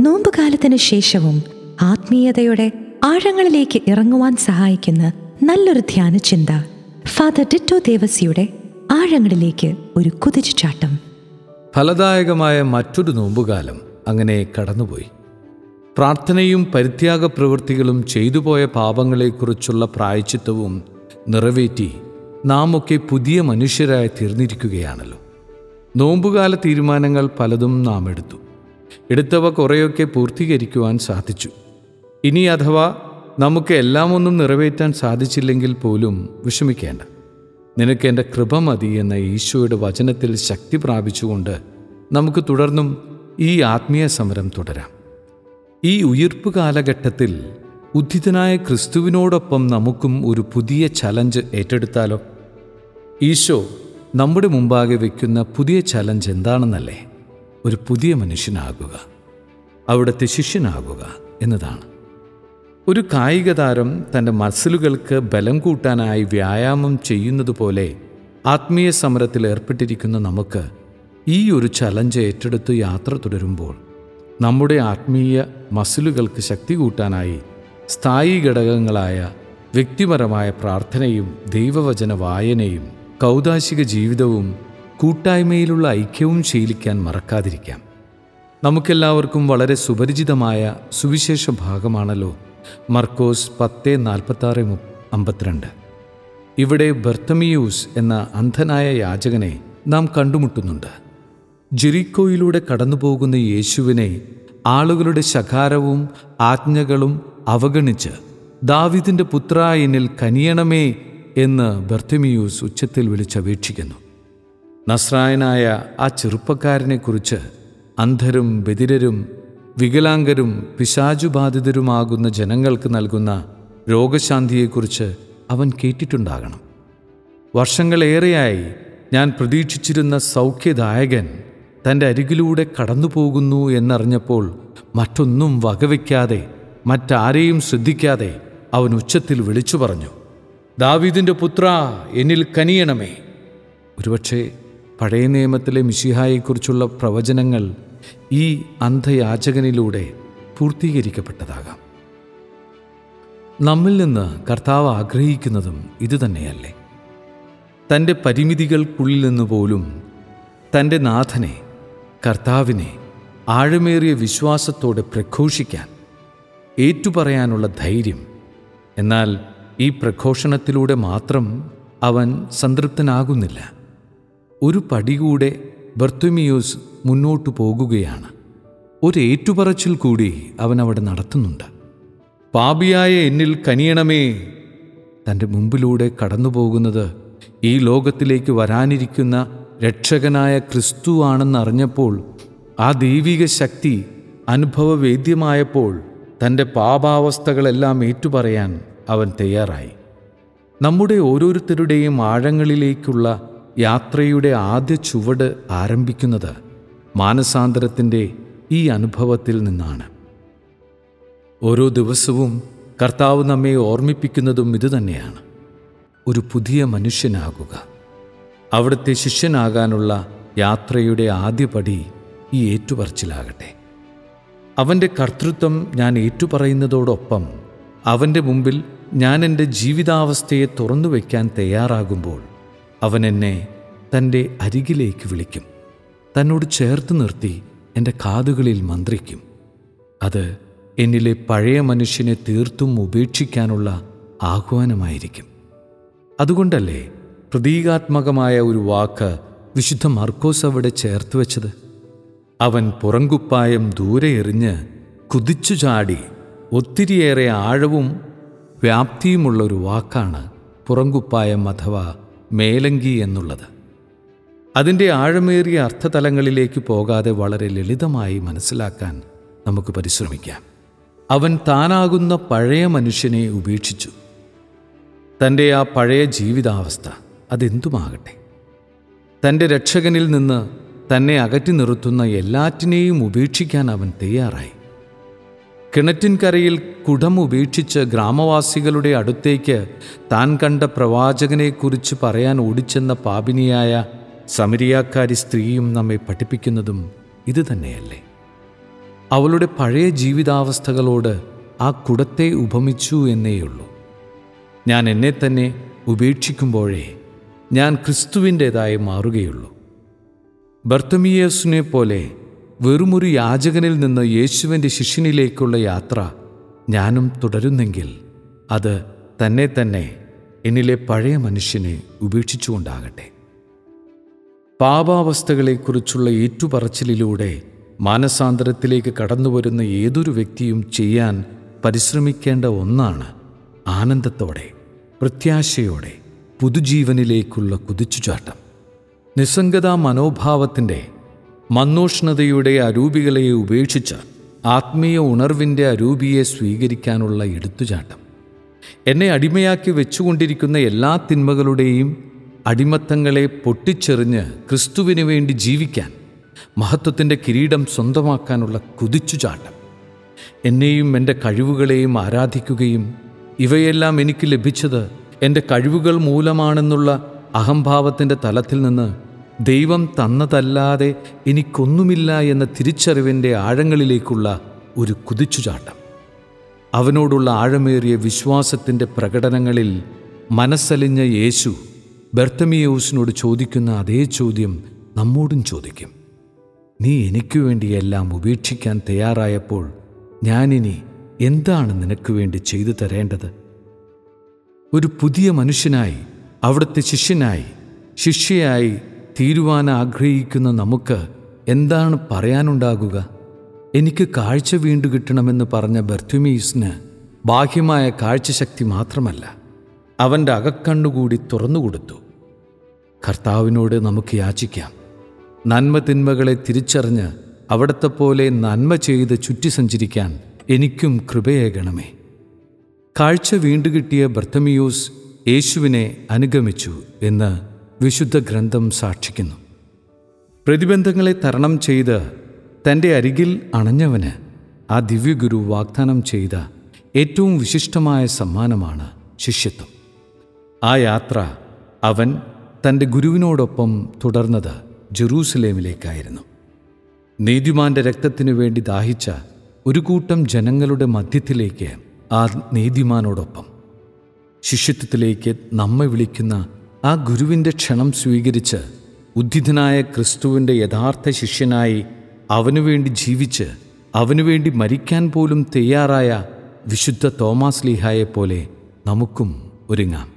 നോമ്പുകാലത്തിന് ശേഷവും ആത്മീയതയുടെ ആഴങ്ങളിലേക്ക് ഇറങ്ങുവാൻ സഹായിക്കുന്ന നല്ലൊരു ധ്യാന ചിന്ത ഫാദർ ഡിറ്റോ ദേവസിയുടെ ആഴങ്ങളിലേക്ക് ഒരു കുതിച്ചുചാട്ടം. ഫലദായകമായ മറ്റൊരു നോമ്പുകാലം അങ്ങനെ കടന്നുപോയി. പ്രാർത്ഥനയും പരിത്യാഗ പ്രവൃത്തികളും ചെയ്തുപോയ പാപങ്ങളെക്കുറിച്ചുള്ള പ്രായച്ചിത്തവും നിറവേറ്റി നാം ഒക്കെ പുതിയ മനുഷ്യരായി തീർന്നിരിക്കുകയാണല്ലോ. നോമ്പുകാല തീരുമാനങ്ങൾ പലതും നാം എടുത്തു എടുത്തവ കുറേയൊക്കെ പൂർത്തീകരിക്കുവാൻ സാധിച്ചു. ഇനി അഥവാ നമുക്ക് എല്ലാം ഒന്നും നിറവേറ്റാൻ സാധിച്ചില്ലെങ്കിൽ പോലും വിഷമിക്കേണ്ട. നിനക്ക് എന്റെ കൃപ മതി എന്ന ഈശോയുടെ വചനത്തിൽ ശക്തി പ്രാപിച്ചുകൊണ്ട് നമുക്ക് തുടർന്നും ഈ ആത്മീയ സമരം തുടരാം. ഈ ഉയർപ്പ് കാലഘട്ടത്തിൽ ഉദ്ധിതനായ ക്രിസ്തുവിനോടൊപ്പം നമുക്കും ഒരു പുതിയ ചലഞ്ച് ഏറ്റെടുത്താലോ? ഈശോ നമ്മുടെ മുമ്പാകെ വയ്ക്കുന്ന പുതിയ ചലഞ്ച് എന്താണെന്നല്ലേ? ഒരു പുതിയ മനുഷ്യനാകുക അവിടുത്തെ ശിഷ്യനാകുക എന്നതാണ്. ഒരു കായിക താരം തന്റെ മസിലുകൾക്ക് ബലം കൂട്ടാനായി വ്യായാമം ചെയ്യുന്നത് പോലെ ആത്മീയ സമരത്തിൽ ഏർപ്പെട്ടിരിക്കുന്ന നമുക്ക് ഈ ഒരു ചലഞ്ച് ഏറ്റെടുത്ത് യാത്ര തുടരുമ്പോൾ നമ്മുടെ ആത്മീയ മസിലുകൾക്ക് ശക്തി കൂട്ടാനായി സ്ഥായി ഘടകങ്ങളായ വ്യക്തിപരമായ പ്രാർത്ഥനയും ദൈവവചന വായനയും കൗതാശിക ജീവിതവും കൂട്ടായ്മയിലുള്ള ഐക്യവും ശീലിക്കാൻ മറക്കാതിരിക്കാം. നമുക്കെല്ലാവർക്കും വളരെ സുപരിചിതമായ സുവിശേഷ ഭാഗമാണല്ലോ മർക്കോസ് പത്ത് നാൽപ്പത്താറ് അമ്പത്തിരണ്ട്. ഇവിടെ ബർത്തമിയൂസ് എന്ന അന്ധനായ യാചകനെ നാം കണ്ടുമുട്ടുന്നുണ്ട്. ജിറിക്കോയിലൂടെ കടന്നുപോകുന്ന യേശുവിനെ ആളുകളുടെ ശകാരവും ആജ്ഞകളും അവഗണിച്ച് ദാവിദിന്റെ പുത്ര എന്നിൽ കനിയണമേ എന്ന് ബർത്തമിയൂസ് ഉച്ചത്തിൽ വിളിച്ചപേക്ഷിക്കുന്നു. നസ്രായനായ ആ ചെറുപ്പക്കാരനെക്കുറിച്ച് അന്ധരും ബദിരരും വികലാംഗരും പിശാചുബാധിതരുമാകുന്ന ജനങ്ങൾക്ക് നൽകുന്ന രോഗശാന്തിയെക്കുറിച്ച് അവൻ കേട്ടിട്ടുണ്ടാകണം. വർഷങ്ങളേറെയായി ഞാൻ പ്രതീക്ഷിച്ചിരുന്ന സൗഖ്യദായകൻ തന്റെ അരികിലൂടെ കടന്നുപോകുന്നു എന്നറിഞ്ഞപ്പോൾ മറ്റൊന്നും വകവയ്ക്കാതെ മറ്റാരെയും ശ്രദ്ധിക്കാതെ അവൻ ഉച്ചത്തിൽ വിളിച്ചു പറഞ്ഞു ദാവീദിന്റെ പുത്ര എന്നിൽ കനിയണമേ. ഒരുപക്ഷെ പഴയ നിയമത്തിലെ മിശിഹായെക്കുറിച്ചുള്ള പ്രവചനങ്ങൾ ഈ അന്ധയാചകനിലൂടെ പൂർത്തീകരിക്കപ്പെട്ടതാകാം. നമ്മിൽ നിന്ന് കർത്താവ് ആഗ്രഹിക്കുന്നതും ഇതുതന്നെയല്ലേ? തന്റെ പരിമിതികൾക്കുള്ളിൽ നിന്ന് പോലും തന്റെ നാഥനെ കർത്താവിനെ ആഴമേറിയ വിശ്വാസത്തോടെ പ്രഘോഷിക്കാൻ ഏറ്റുപറയാനുള്ള ധൈര്യം. എന്നാൽ ഈ പ്രഘോഷണത്തിലൂടെ മാത്രം അവൻ സംതൃപ്തനാകുന്നില്ല. ഒരു പടി കൂടെ ബർത്തുമിയൂസ് മുന്നോട്ടു പോകുകയാണ്. ഒരു ഏറ്റുപറച്ചിൽ കൂടി അവൻ അവിടെ നടത്തുന്നുണ്ട്. പാപിയായ എന്നിൽ കനിയണമേ തന്റെ മുമ്പിലൂടെ കടന്നുപോകുന്നത് ഈ ലോകത്തിലേക്ക് വരാനിരിക്കുന്ന രക്ഷകനായ ക്രിസ്തുവാണെന്നറിഞ്ഞപ്പോൾ ആ ദൈവിക ശക്തി അനുഭവവേദ്യമായപ്പോൾ തന്റെ പാപാവസ്ഥകളെല്ലാം ഏറ്റുപറയാൻ അവൻ തയ്യാറായി. നമ്മുടെ ഓരോരുത്തരുടെയും ആഴങ്ങളിലേക്കുള്ള യാത്രയുടെ ആദ്യ ചുവട് ആരംഭിക്കുന്നത് മാനസാന്തരത്തിന്റെ ഈ അനുഭവത്തിൽ നിന്നാണ്. ഓരോ ദിവസവും കർത്താവ് നമ്മെ ഓർമ്മിപ്പിക്കുന്നതും ഇതുതന്നെയാണ് ഒരു പുതിയ മനുഷ്യനാകുക. അവിടുത്തെ ശിഷ്യനാകാനുള്ള യാത്രയുടെ ആദ്യപടി ഈ ഏറ്റുപറച്ചിലാകട്ടെ. അവന്റെ കർത്തൃത്വം ഞാൻ ഏറ്റുപറയുന്നതോടൊപ്പം അവന്റെ മുമ്പിൽ ഞാൻ എന്റെ ജീവിതാവസ്ഥയെ തുറന്നു വയ്ക്കാൻ തയ്യാറാകുമ്പോൾ അവൻ എന്നെ തന്റെ അരികിലേക്ക് വിളിക്കും. തന്നോട് ചേർത്ത് നിർത്തി എന്റെ കാതുകളിൽ മന്ത്രിക്കും. അത് എന്നിലെ പഴയ മനുഷ്യനെ തീർത്തും ഉപേക്ഷിക്കാനുള്ള ആഹ്വാനമായിരിക്കും. അതുകൊണ്ടല്ലേ പ്രതീകാത്മകമായ ഒരു വാക്ക് വിശുദ്ധ മർക്കോസ് അവിടെ ചേർത്ത് വെച്ചത്? അവൻ പുറങ്കുപ്പായം ദൂരെ എറിഞ്ഞ് കുതിച്ചു ചാടി ഒത്തിരിയേറെ ആഴവും വ്യാപ്തിയുമുള്ളൊരു വാക്കാണ് പുറങ്കുപ്പായം അഥവാ മേലങ്കി എന്നുള്ളത്. അതിന്റെ ആഴമേറിയ അർത്ഥതലങ്ങളിലേക്ക് പോകാതെ വളരെ ലളിതമായി മനസ്സിലാക്കാൻ നമുക്ക് പരിശ്രമിക്കാം. അവൻ താനാകുന്ന പഴയ മനുഷ്യനെ ഉപേക്ഷിച്ചു. തന്റെ ആ പഴയ ജീവിതാവസ്ഥ അതെന്തുമാകട്ടെ? തന്റെ രക്ഷകനിൽ നിന്ന് തന്നെ അകറ്റി നിർത്തുന്ന എല്ലാറ്റിനെയും ഉപേക്ഷിക്കാൻ അവൻ തയ്യാറായി. കിണറ്റിൻകരയിൽ കുടം ഉപേക്ഷിച്ച് ഗ്രാമവാസികളുടെ അടുത്തേക്ക് താൻ കണ്ട പ്രവാചകനെക്കുറിച്ച് പറയാൻ ഓടിച്ചെന്ന പാപിനിയായ സമരിയാക്കാരി സ്ത്രീയും നമ്മെ പഠിപ്പിക്കുന്നതും ഇത് തന്നെയല്ലേ? അവളുടെ പഴയ ജീവിതാവസ്ഥകളോട് ആ കുടത്തെ ഉപമിച്ചു എന്നേയുള്ളൂ. ഞാൻ എന്നെ തന്നെ ഉപേക്ഷിക്കുമ്പോഴേ ഞാൻ ക്രിസ്തുവിന്റേതായി മാറുകയുള്ളൂ. ബർത്തമിയേസിനെ പോലെ വെറുമൊരു യാചകനിൽ നിന്ന് യേശുവിന്റെ ശിഷ്യനിലേക്കുള്ള യാത്ര ഞാനും തുടരുന്നെങ്കിൽ അത് തന്നെ തന്നെ എന്നിലെ പഴയ മനുഷ്യനെ ഉപേക്ഷിച്ചുകൊണ്ടാകട്ടെ. പാപാവസ്ഥകളെക്കുറിച്ചുള്ള ഏറ്റുപറച്ചിലൂടെ മാനസാന്തരത്തിലേക്ക് കടന്നുവരുന്ന ഏതൊരു വ്യക്തിയും ചെയ്യാൻ പരിശ്രമിക്കേണ്ട ഒന്നാണ് ആനന്ദത്തോടെ പ്രത്യാശയോടെ പുതുജീവനിലേക്കുള്ള കുതിച്ചുചാട്ടം. നിസ്സംഗതാ മനോഭാവത്തിന്റെ മന്നോഷ്ണതയുടെ അരൂപികളെ ഉപേക്ഷിച്ച് ആത്മീയ ഉണർവിന്റെ അരൂപിയെ സ്വീകരിക്കാനുള്ള എടുത്തുചാട്ടം. എന്നെ അടിമയാക്കി വെച്ചുകൊണ്ടിരിക്കുന്ന എല്ലാ തിന്മകളുടെയും അടിമത്തങ്ങളെ പൊട്ടിച്ചെറിഞ്ഞ് ക്രിസ്തുവിന് വേണ്ടി ജീവിക്കാൻ മഹത്വത്തിന്റെ കിരീടം സ്വന്തമാക്കാനുള്ള കുതിച്ചുചാട്ടം. എന്നെയും എന്റെ കഴിവുകളെയും ആരാധിക്കുകയും ഇവയെല്ലാം എനിക്ക് ലഭിച്ചത് എന്റെ കഴിവുകൾ മൂലമാണെന്നുള്ള അഹംഭാവത്തിന്റെ തലത്തിൽ നിന്ന് ദൈവം തന്നതല്ലാതെ എനിക്കൊന്നുമില്ല എന്ന തിരിച്ചറിവിന്റെ ആഴങ്ങളിലേക്കുള്ള ഒരു കുതിച്ചുചാട്ടം. അവനോടുള്ള ആഴമേറിയ വിശ്വാസത്തിന്റെ പ്രകടനങ്ങളിൽ മനസ്സലിഞ്ഞ യേശു ബർത്തമിയോസിനോട് ചോദിക്കുന്ന അതേ ചോദ്യം നമ്മോടും ചോദിക്കും. നീ എനിക്ക് വേണ്ടിയെല്ലാം ഉപേക്ഷിക്കാൻ തയ്യാറായപ്പോൾ ഞാനിനി എന്താണ് നിനക്ക് വേണ്ടി ചെയ്തു തരേണ്ടത്? ഒരു പുതിയ മനുഷ്യനായി അവിടുത്തെ ശിഷ്യനായി ശിഷ്യയായി തീരുവാൻ ആഗ്രഹിക്കുന്ന നമുക്ക് എന്താണ് പറയാനുണ്ടാകുക? എനിക്ക് കാഴ്ച വീണ്ടു കിട്ടണമെന്ന് പറഞ്ഞ ബർത്തുമീസിന് ബാഹ്യമായ കാഴ്ചശക്തി മാത്രമല്ല അവന്റെ അകക്കണ്ണുകൂടി തുറന്നുകൊടുത്തു കർത്താവിനോട് നമുക്ക് യാചിക്കാം. നന്മ തിന്മകളെ തിരിച്ചറിഞ്ഞ് അവിടത്തെ പോലെ നന്മ ചെയ്ത് ചുറ്റി സഞ്ചരിക്കാൻ എനിക്കും കൃപയേകണമേ. കാഴ്ച വീണ്ടുകിട്ടിയ ബർത്തമിയൂസ് യേശുവിനെ അനുഗമിച്ചു എന്ന് വിശുദ്ധ ഗ്രന്ഥം സാക്ഷിക്കുന്നു. പ്രതിബന്ധങ്ങളെ തരണം ചെയ്ത് തന്റെ അരികിൽ അണഞ്ഞവന് ആ ദിവ്യഗുരു വാഗ്ദാനം ചെയ്ത ഏറ്റവും വിശിഷ്ടമായ സമ്മാനമാണ് ശിഷ്യത്വം. ആ യാത്ര അവൻ തന്റെ ഗുരുവിനോടൊപ്പം തുടർന്നത് ജെറൂസലേമിലേക്കായിരുന്നു. നീതിമാന്റെ രക്തത്തിനു വേണ്ടി ദാഹിച്ച ഒരു കൂട്ടം ജനങ്ങളുടെ മധ്യത്തിലേക്ക് ആ നീതിമാനോടൊപ്പം ശിഷ്യത്വത്തിലേക്ക് നമ്മെ വിളിക്കുന്ന ആ ഗുരുവിന്റെ ക്ഷണം സ്വീകരിച്ച് ഉദ്ധിതനായ ക്രിസ്തുവിന്റെ യഥാർത്ഥ ശിഷ്യനായി അവനുവേണ്ടി ജീവിച്ച് അവനുവേണ്ടി മരിക്കാൻ പോലും തയ്യാറായ വിശുദ്ധ തോമാസ് ലീഹായെപ്പോലെ നമുക്കും ഒരുങ്ങാം.